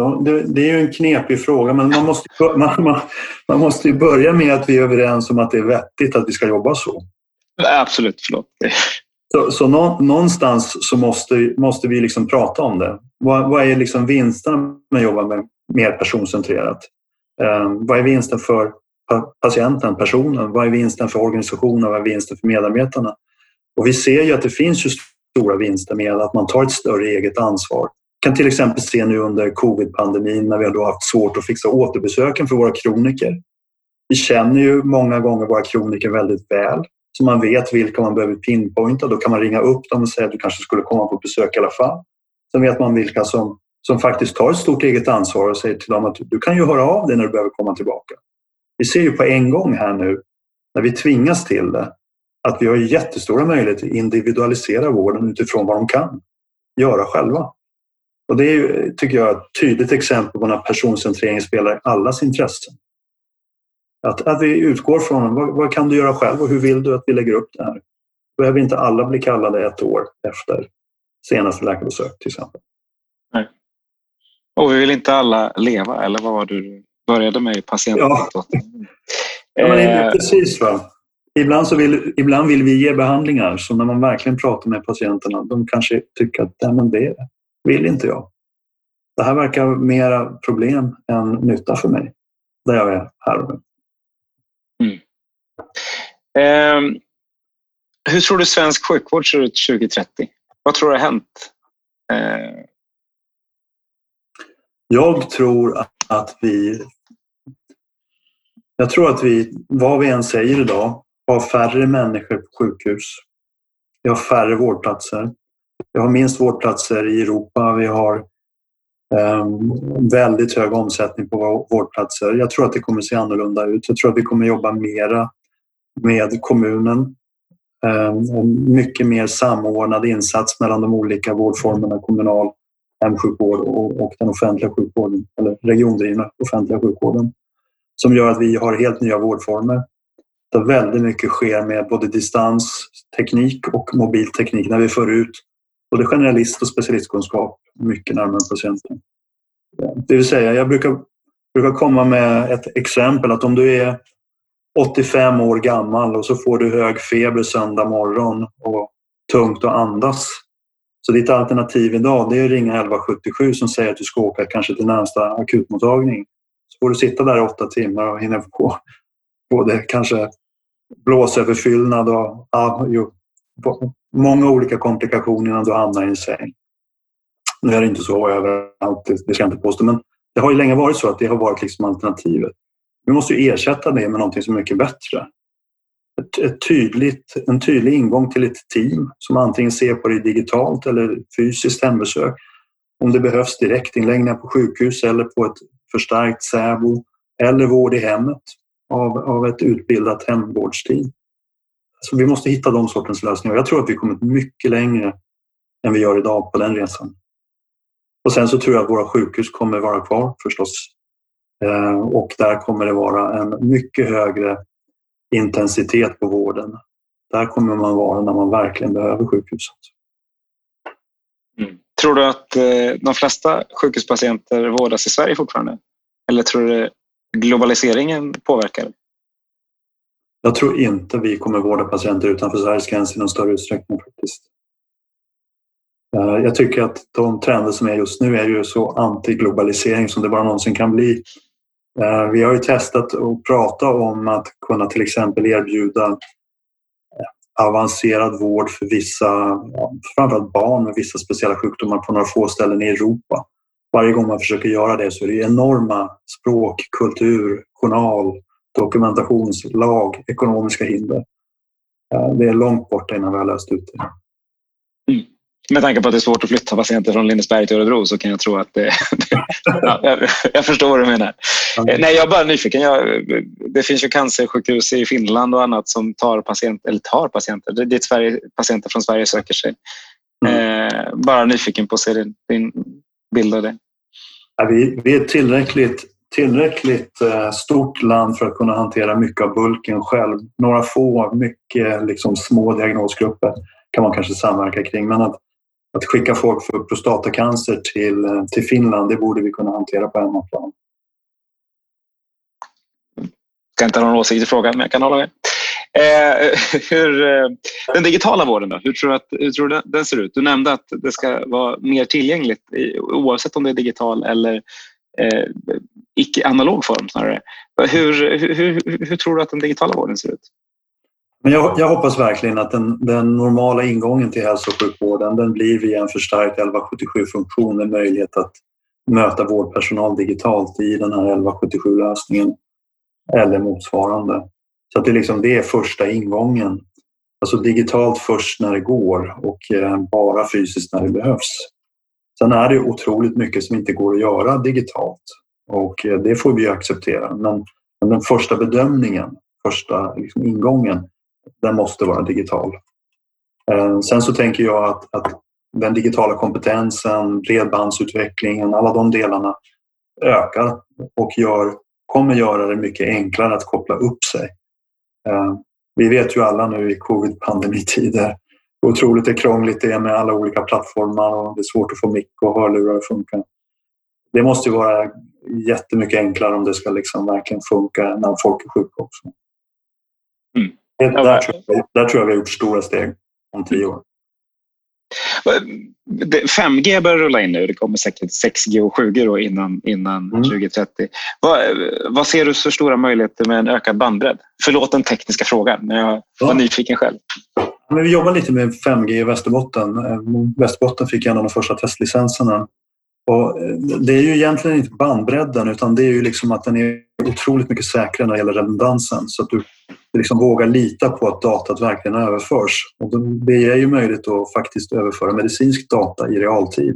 det, är ju en knepig fråga men man måste, man, man, man måste ju börja med att vi är överens om att det är vettigt att vi ska jobba så. Absolut, förlåt. Så, så någonstans så måste, måste vi liksom prata om det. Vad, vad är liksom vinsten med att jobba med mer personcentrerat? Eh, vad är vinsten för patienten, personen? Vad är vinsten för organisationen? Vad är vinsten för medarbetarna? Och vi ser ju att det finns ju stora vinster med att man tar ett större eget ansvar. Vi kan till exempel se nu under covid-pandemin när vi har haft svårt att fixa återbesöken för våra kroniker. Vi känner ju många gånger våra kroniker väldigt väl så man vet vilka man behöver pinpointa. Då kan man ringa upp dem och säga att du kanske skulle komma på besök i alla fall. Sen vet man vilka som, som faktiskt tar ett stort eget ansvar och säger till dem att du kan ju höra av dig när du behöver komma tillbaka. Vi ser ju på en gång här nu när vi tvingas till det att vi har jättestora möjligheter att individualisera vården utifrån vad de kan göra själva. Och det är, tycker jag, ett tydligt exempel på när personcentrering spelar i allas intressen. Att, att vi utgår från vad, vad, kan du göra själv och hur vill du att vi lägger upp det här? Behöver inte alla bli kallade ett år efter senaste läkarbesök till exempel. Nej. Och vi vill inte alla leva, eller vad var det du började med i patienten? Ja, ja men eh. precis. Va? Ibland, så vill, ibland vill vi ge behandlingar så när man verkligen pratar med patienterna, de kanske tycker att Nej, men det vill inte jag. Det här verkar mera problem än nytta för mig, där jag är här och nu. Eh, hur tror du svensk sjukvård ser ut 2030? Vad tror du har hänt? Eh... Jag tror att vi... Jag tror att vi, vad vi än säger idag, har färre människor på sjukhus. Vi har färre vårdplatser. Vi har minst vårdplatser i Europa. Vi har ehm, väldigt hög omsättning på vårdplatser. Jag tror att det kommer se annorlunda ut. Jag tror att vi kommer jobba mera med kommunen. Ehm, mycket mer samordnad insats mellan de olika vårdformerna, kommunal hemsjukvård och, och den offentliga sjukvården, eller regiondrivna offentliga sjukvården, som gör att vi har helt nya vårdformer där väldigt mycket sker med både distansteknik och mobilteknik när vi för ut både generalist och specialistkunskap mycket närmare patienten. Det vill säga, jag brukar, brukar komma med ett exempel att om du är 85 år gammal och så får du hög feber söndag morgon och tungt att andas. Så ditt alternativ idag det är att ringa 1177 som säger att du ska åka kanske till närmsta akutmottagning. Så får du sitta där i åtta timmar och hinna få både kanske blåsöverfyllnad och ja, jo, många olika komplikationer innan du hamnar i en säng. Nu är det inte så överallt, det ska jag inte påstå, men det har ju länge varit så att det har varit liksom alternativet. Vi måste ju ersätta det med någonting som är mycket bättre. Ett, ett tydligt, en tydlig ingång till ett team som antingen ser på det digitalt eller fysiskt hembesök. Om det behövs direktinläggningar på sjukhus eller på ett förstärkt SÄBO eller vård i hemmet av, av ett utbildat hemvårdsteam. Så vi måste hitta de sortens lösningar. Jag tror att vi kommit mycket längre än vi gör idag på den resan. Och sen så tror jag att våra sjukhus kommer vara kvar förstås. Eh, och där kommer det vara en mycket högre intensitet på vården. Där kommer man vara när man verkligen behöver sjukhuset. Mm. Tror du att eh, de flesta sjukhuspatienter vårdas i Sverige fortfarande? Eller tror du globaliseringen påverkar? Jag tror inte vi kommer vårda patienter utanför Sveriges gränser i någon större utsträckning faktiskt. Eh, jag tycker att de trender som är just nu är ju så antiglobalisering som det bara någonsin kan bli. Eh, vi har ju testat att prata om att kunna till exempel erbjuda eh, avancerad vård för vissa, framförallt barn med vissa speciella sjukdomar på några få ställen i Europa. Varje gång man försöker göra det så är det enorma språk, kultur, journal, dokumentationslag, ekonomiska hinder. Eh, det är långt borta innan vi har löst ut det. Med tanke på att det är svårt att flytta patienter från Lindesberg till Örebro så kan jag tro att det, ja, jag, jag, förstår vad du menar. Mm. Nej, jag är bara nyfiken. Jag, det finns ju cancersjukhus i Finland och annat som tar, patient, eller tar patienter. Det är dit Sverige, patienter från Sverige söker sig. Mm. Eh, bara nyfiken på att se din, din bild av det. Ja, vi, vi är tillräckligt tillräckligt eh, stort land för att kunna hantera mycket av bulken själv. Några få, mycket liksom, små diagnosgrupper kan man kanske samverka kring. Men att att skicka folk för prostatacancer till, till Finland, det borde vi kunna hantera på hemmaplan. Jag ska inte ha någon åsikt i frågan, men jag kan hålla med. Eh, hur, eh, den digitala vården då? Hur tror du, att, hur tror du den ser ut? Du nämnde att det ska vara mer tillgängligt oavsett om det är digital eller eh, icke-analog form snarare. Hur, hur, hur, hur tror du att den digitala vården ser ut? Men jag, jag, hoppas verkligen att den, den, normala ingången till hälso och sjukvården den blir via en förstärkt 1177-funktion med möjlighet att möta vårdpersonal digitalt i den här 1177-lösningen eller motsvarande. Så att det, liksom, det är första ingången. Alltså digitalt först när det går och eh, bara fysiskt när det behövs. Sen är det otroligt mycket som inte går att göra digitalt och eh, det får vi acceptera. Men, men den första bedömningen, första liksom ingången, den måste vara digital. Eh, sen så tänker jag att, att den digitala kompetensen, bredbandsutvecklingen, alla de delarna ökar och gör, kommer göra det mycket enklare att koppla upp sig. Eh, vi vet ju alla nu i covid-pandemitider hur otroligt det krångligt det är med alla olika plattformar och det är svårt att få mick och hörlurar att funka. Det måste ju vara jättemycket enklare om det ska liksom verkligen funka när folk är sjuka också. Mm. Där, tror jag, där tror jag vi har gjort stora steg om tio år. 5G börjar rulla in nu. Det kommer säkert 6G och 7G då innan, innan mm. 2030. Vad, vad ser du för stora möjligheter med en ökad bandbredd? Förlåt den tekniska frågan, men jag var ja. nyfiken själv. Men vi jobbar lite med 5G i Västerbotten. Västerbotten fick en av de första testlicenserna och eh, det är ju egentligen inte bandbredden utan det är ju liksom att den är otroligt mycket säkrare när det gäller redundansen så att du liksom våga lita på att datat verkligen överförs. Och det är ju möjligt att faktiskt överföra medicinsk data i realtid.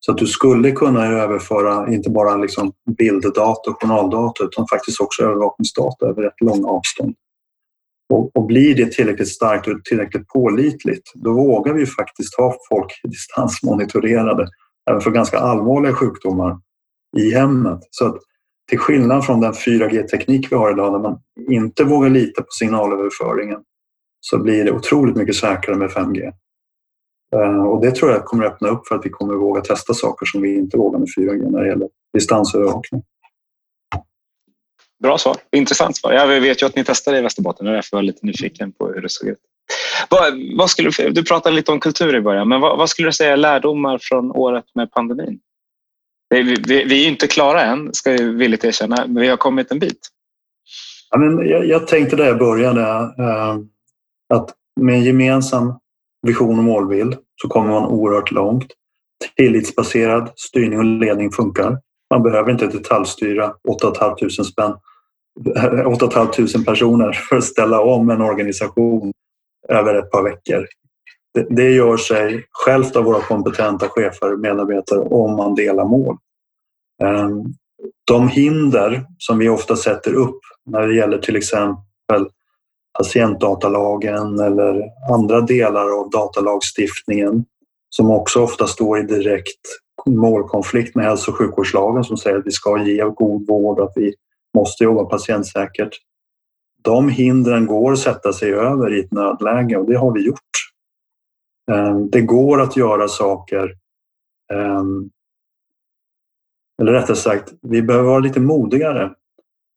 Så att du skulle kunna överföra inte bara liksom bilddata och journaldata utan faktiskt också övervakningsdata över rätt långa avstånd. Och, och blir det tillräckligt starkt och tillräckligt pålitligt då vågar vi faktiskt ha folk distansmonitorerade även för ganska allvarliga sjukdomar i hemmet. Så att till skillnad från den 4G-teknik vi har idag där man inte vågar lita på signalöverföringen så blir det otroligt mycket säkrare med 5G. Eh, och det tror jag kommer öppna upp för att vi kommer våga testa saker som vi inte vågar med 4G när det gäller distansövervakning. Bra svar. Intressant svar. Jag vet ju att ni testade i Västerbotten och därför var jag lite nyfiken på hur det såg ut. Vad, vad skulle, du pratade lite om kultur i början, men vad, vad skulle du säga är lärdomar från året med pandemin? Vi, vi, vi är inte klara än, ska jag villigt erkänna, men vi har kommit en bit. Ja, men jag, jag tänkte där jag började, eh, att med en gemensam vision och målbild så kommer man oerhört långt. Tillitsbaserad styrning och ledning funkar. Man behöver inte detaljstyra 8 500 spänn eh, 8 500 personer för att ställa om en organisation över ett par veckor. Det, det gör sig självt av våra kompetenta chefer och medarbetare om man delar mål. Ehm, de hinder som vi ofta sätter upp när det gäller till exempel patientdatalagen eller andra delar av datalagstiftningen som också ofta står i direkt målkonflikt med hälso och sjukvårdslagen som säger att vi ska ge god vård och att vi måste jobba patientsäkert. De hindren går att sätta sig över i ett nödläge och det har vi gjort. Ehm, det går att göra saker ehm, eller rättare sagt, vi behöver vara lite modigare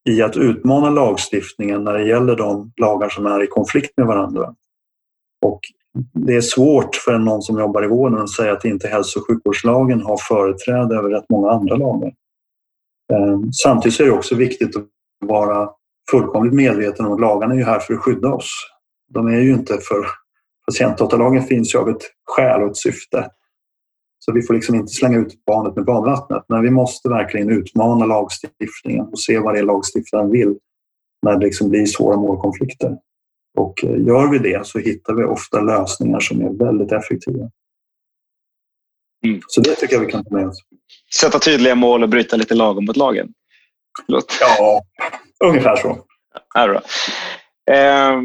i att utmana lagstiftningen när det gäller de lagar som är i konflikt med varandra. Och det är svårt för någon som jobbar i vården att säga att inte hälso och sjukvårdslagen har företräde över rätt många andra lagar. Ehm, samtidigt är det också viktigt att vara fullkomligt medveten om att lagarna är här för att skydda oss. De är ju inte för... Patientdatalagen finns ju av ett skäl och ett syfte. Så vi får liksom inte slänga ut barnet med badvattnet. Men vi måste verkligen utmana lagstiftningen och se vad det är lagstiftaren vill när det liksom blir svåra målkonflikter. Och eh, gör vi det så hittar vi ofta lösningar som är väldigt effektiva. Mm. Så det tycker jag vi kan ta med oss. Sätta tydliga mål och bryta lite lagom mot lagen? Förlåt. Ja, ungefär så. Ja, bra. Eh,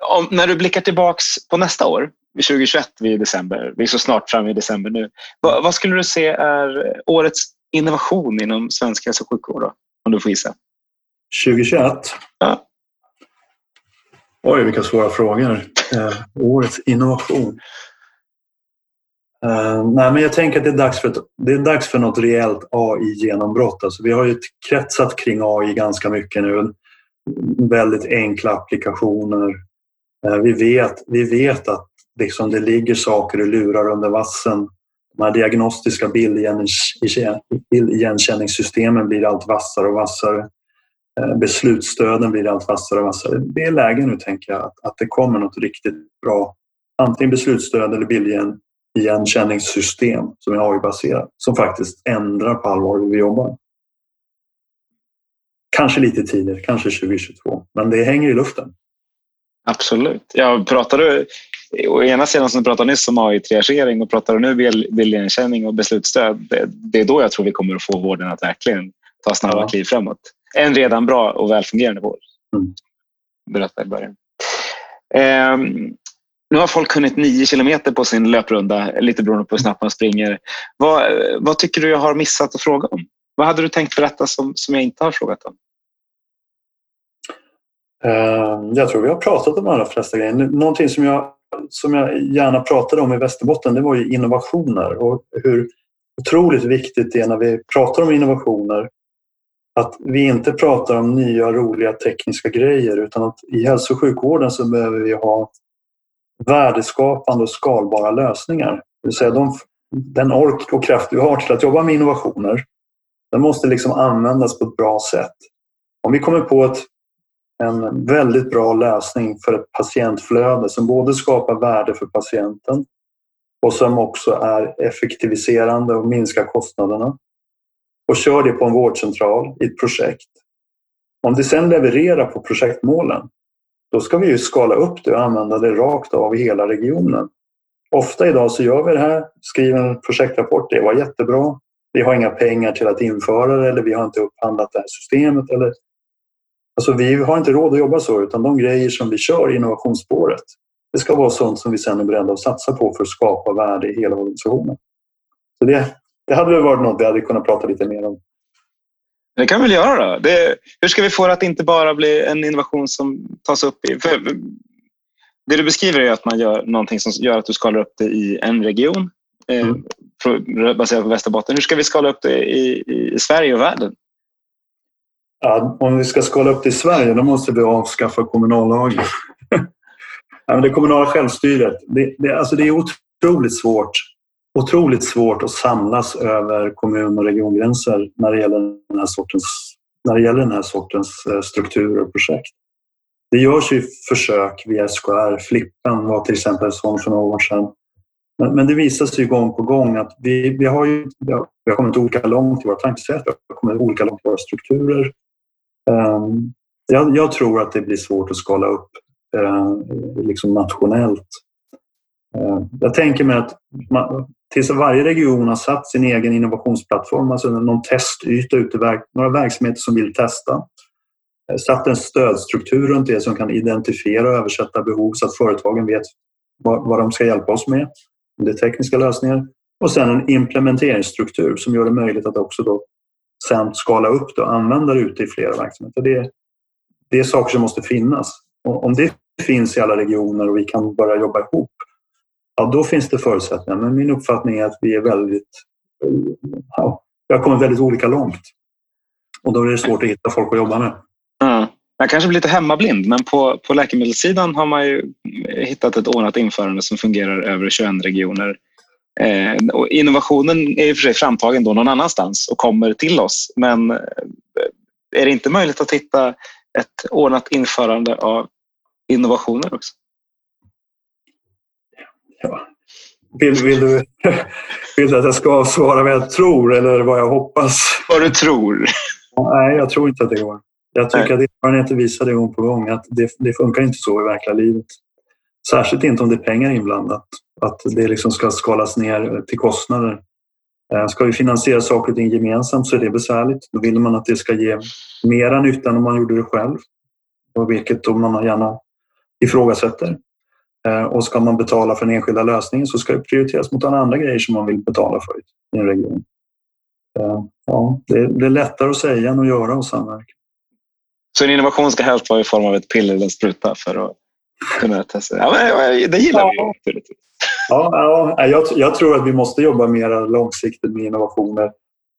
om, när du blickar tillbaks på nästa år, 2021 i december, vi är så snart framme i december nu. Vad, vad, skulle du se är årets innovation inom svensk hälso och sjukvård? Då, om du får gissa. 2021? Ja. Oj, vilka svåra frågor. Eh, årets innovation. Uh, nej, men jag tänker att det är dags för, ett, det är dags för något rejält AI-genombrott. Alltså, vi har ju kretsat kring AI ganska mycket nu. Väldigt enkla applikationer. Eh, vi, vet, vi vet att liksom det ligger saker och lurar under vassen. De här diagnostiska bildigenkänningssystemen blir allt vassare och vassare. Eh, beslutsstöden blir allt vassare och vassare. Det är läge nu, tänker jag, att, det kommer något riktigt bra. Antingen beslutsstöd eller bildigenkänningssystem som är AI-baserat som faktiskt ändrar på allvar hur vi jobbar. Kanske lite tidigare, kanske 2022, men det hänger i luften. Absolut. Jag pratade, å ena sidan som du pratade nyss om AI-triagering och pratar nu bildigenkänning och beslutsstöd. Det, det, är då jag tror vi kommer att få vården att verkligen ta snabba ja. kliv framåt. En redan bra och välfungerande vård. Mm. Berätta i början. Um, nu har folk hunnit nio kilometer på sin löprunda, lite beroende på hur snabbt man springer. Vad, vad tycker du jag har missat att fråga om? Vad hade du tänkt berätta som, som jag inte har frågat om? Ehm, jag tror vi har pratat om de allra flesta grejer. Någonting som jag, som jag gärna pratade om i Västerbotten det var ju innovationer och hur otroligt viktigt det är när vi pratar om innovationer att vi inte pratar om nya roliga tekniska grejer utan att i hälso och sjukvården så behöver vi ha värdeskapande och skalbara lösningar. Det vill säga de, den ork och kraft du har till att jobba med innovationer, den måste liksom användas på ett bra sätt. Om vi kommer på ett, en väldigt bra lösning för ett patientflöde som både skapar värde för patienten och som också är effektiviserande och minskar kostnaderna och kör det på en vårdcentral i ett projekt. Om det sen levererar på projektmålen, då ska vi ju skala upp det och använda det rakt av i hela regionen. Ofta idag så gör vi det här, skriver en projektrapport, det var jättebra. Vi har inga pengar till att införa det eller vi har inte upphandlat det här systemet. Eller... Alltså vi har inte råd att jobba så utan de grejer som vi kör i innovationsspåret det ska vara sånt som vi sen är beredda att satsa på för att skapa värde i hela organisationen. Så det, det hade väl varit något vi hade kunnat prata lite mer om. Det kan vi väl göra då. Det, hur ska vi få det att inte bara bli en innovation som tas upp i... För det du beskriver är att man gör någonting som gör att du skalar upp det i en region eh, mm. baserat på Västerbotten. Hur ska vi skala upp det i, i Sverige och världen? Ja, om vi ska skala upp det i Sverige då måste vi avskaffa kommunallagen. ja, det kommunala självstyret, det, det, alltså det är otroligt svårt otroligt svårt att samlas över kommun och regiongränser när det gäller den här sortens, när det gäller den här sortens eh, strukturer och projekt. Det görs ju försök via SKR. Flippen var till exempel sån för några år sedan. Men, men det visar sig gång på gång att vi, vi, har ju, vi har kommit olika långt i våra tankesätt, vi har kommit olika långt i våra strukturer. Ehm, jag, jag, tror att det blir svårt att skala upp eh, liksom nationellt. Ehm, jag tänker mig att man, tills varje region har satt sin egen innovationsplattform, alltså någon testyta ute, några verksamheter som vill testa. Eh, satt en stödstruktur runt det som kan identifiera och översätta behov så att företagen vet vad, de ska hjälpa oss med. om Det är tekniska lösningar. Och sen en implementeringsstruktur som gör det möjligt att också då sen skala upp det och använda det ute i flera verksamheter. Det, det är saker som måste finnas. Och om det finns i alla regioner och vi kan börja jobba ihop ja, då finns det förutsättningar. Men min uppfattning är att vi är väldigt... Ja, vi har kommit väldigt olika långt. Och då är det svårt att hitta folk att jobba med. Mm. Jag kanske blir lite hemmablind, men på, på läkemedelssidan har man ju hittat ett ordnat införande som fungerar över 21 regioner. Eh, och innovationen är i och för sig framtagen då någon annanstans och kommer till oss. Men eh, är det inte möjligt att hitta ett ordnat införande av innovationer också? Ja. Vill, vill, du, vill du att jag ska svara vad jag tror eller vad jag hoppas? Vad du tror? Nej, jag tror inte att det går. Jag tycker Nej. att erfarenheten visar det gång på gång att det, det, funkar inte så i verkliga livet. Särskilt inte om det är pengar inblandat. Att det liksom ska skalas ner till kostnader. Eh, ska vi finansiera saker och ting gemensamt så är det besvärligt. Då vill man att det ska ge mera nytta än om man gjorde det själv. Och vilket då man gärna ifrågasätter. Eh, och ska man betala för den enskilda lösningen så ska det prioriteras mot andra grejer som man vill betala för i en region. Eh, ja, det är, lättare att säga än att göra och samverka. Så en innovation ska helst vara i form av ett piller eller en spruta för att kunna testa? Ja, men det gillar ja. vi naturligtvis. Ja, ja jag, jag, tror att vi måste jobba mer långsiktigt med innovationer.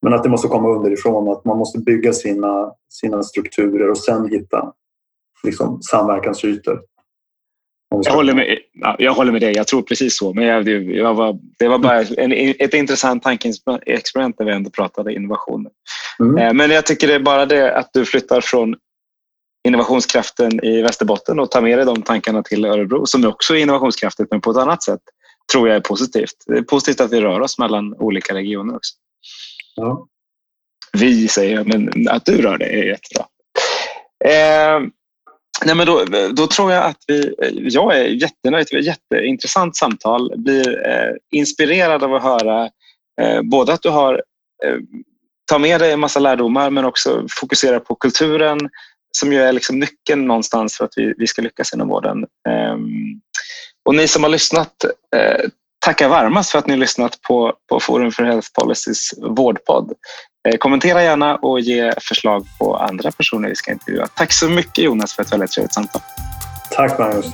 Men att det måste komma underifrån, att man måste bygga sina, sina strukturer och sen hitta liksom, samverkansytor. Jag håller, med, jag håller med dig, jag tror precis så. Men jag, jag var, det var bara en, ett intressant tankeexperiment när vi ändå pratade innovationer. Mm. Eh, men jag tycker det är bara det att du flyttar från innovationskraften i Västerbotten och tar med dig de tankarna till Örebro som också är innovationskraftigt men på ett annat sätt tror jag är positivt. Det är positivt att vi rör oss mellan olika regioner också. Ja. Vi säger jag, men att du rör dig är jättebra. Eh, Nej, men då, då tror jag att vi, jag är jättenöjd. Det var ett jätteintressant samtal. Blir eh, inspirerad av att höra eh, både att du har eh, tar med dig en massa lärdomar men också fokuserar på kulturen som ju är liksom nyckeln någonstans för att vi, vi ska lyckas inom vården. Ehm, och ni som har lyssnat, eh, tackar varmast för att ni har lyssnat på, på Forum för Health Policies vårdpodd. Eh, kommentera gärna och ge förslag på andra personer vi ska intervjua. Tack så mycket Jonas för ett väldigt trevligt samtal. Tack Magnus.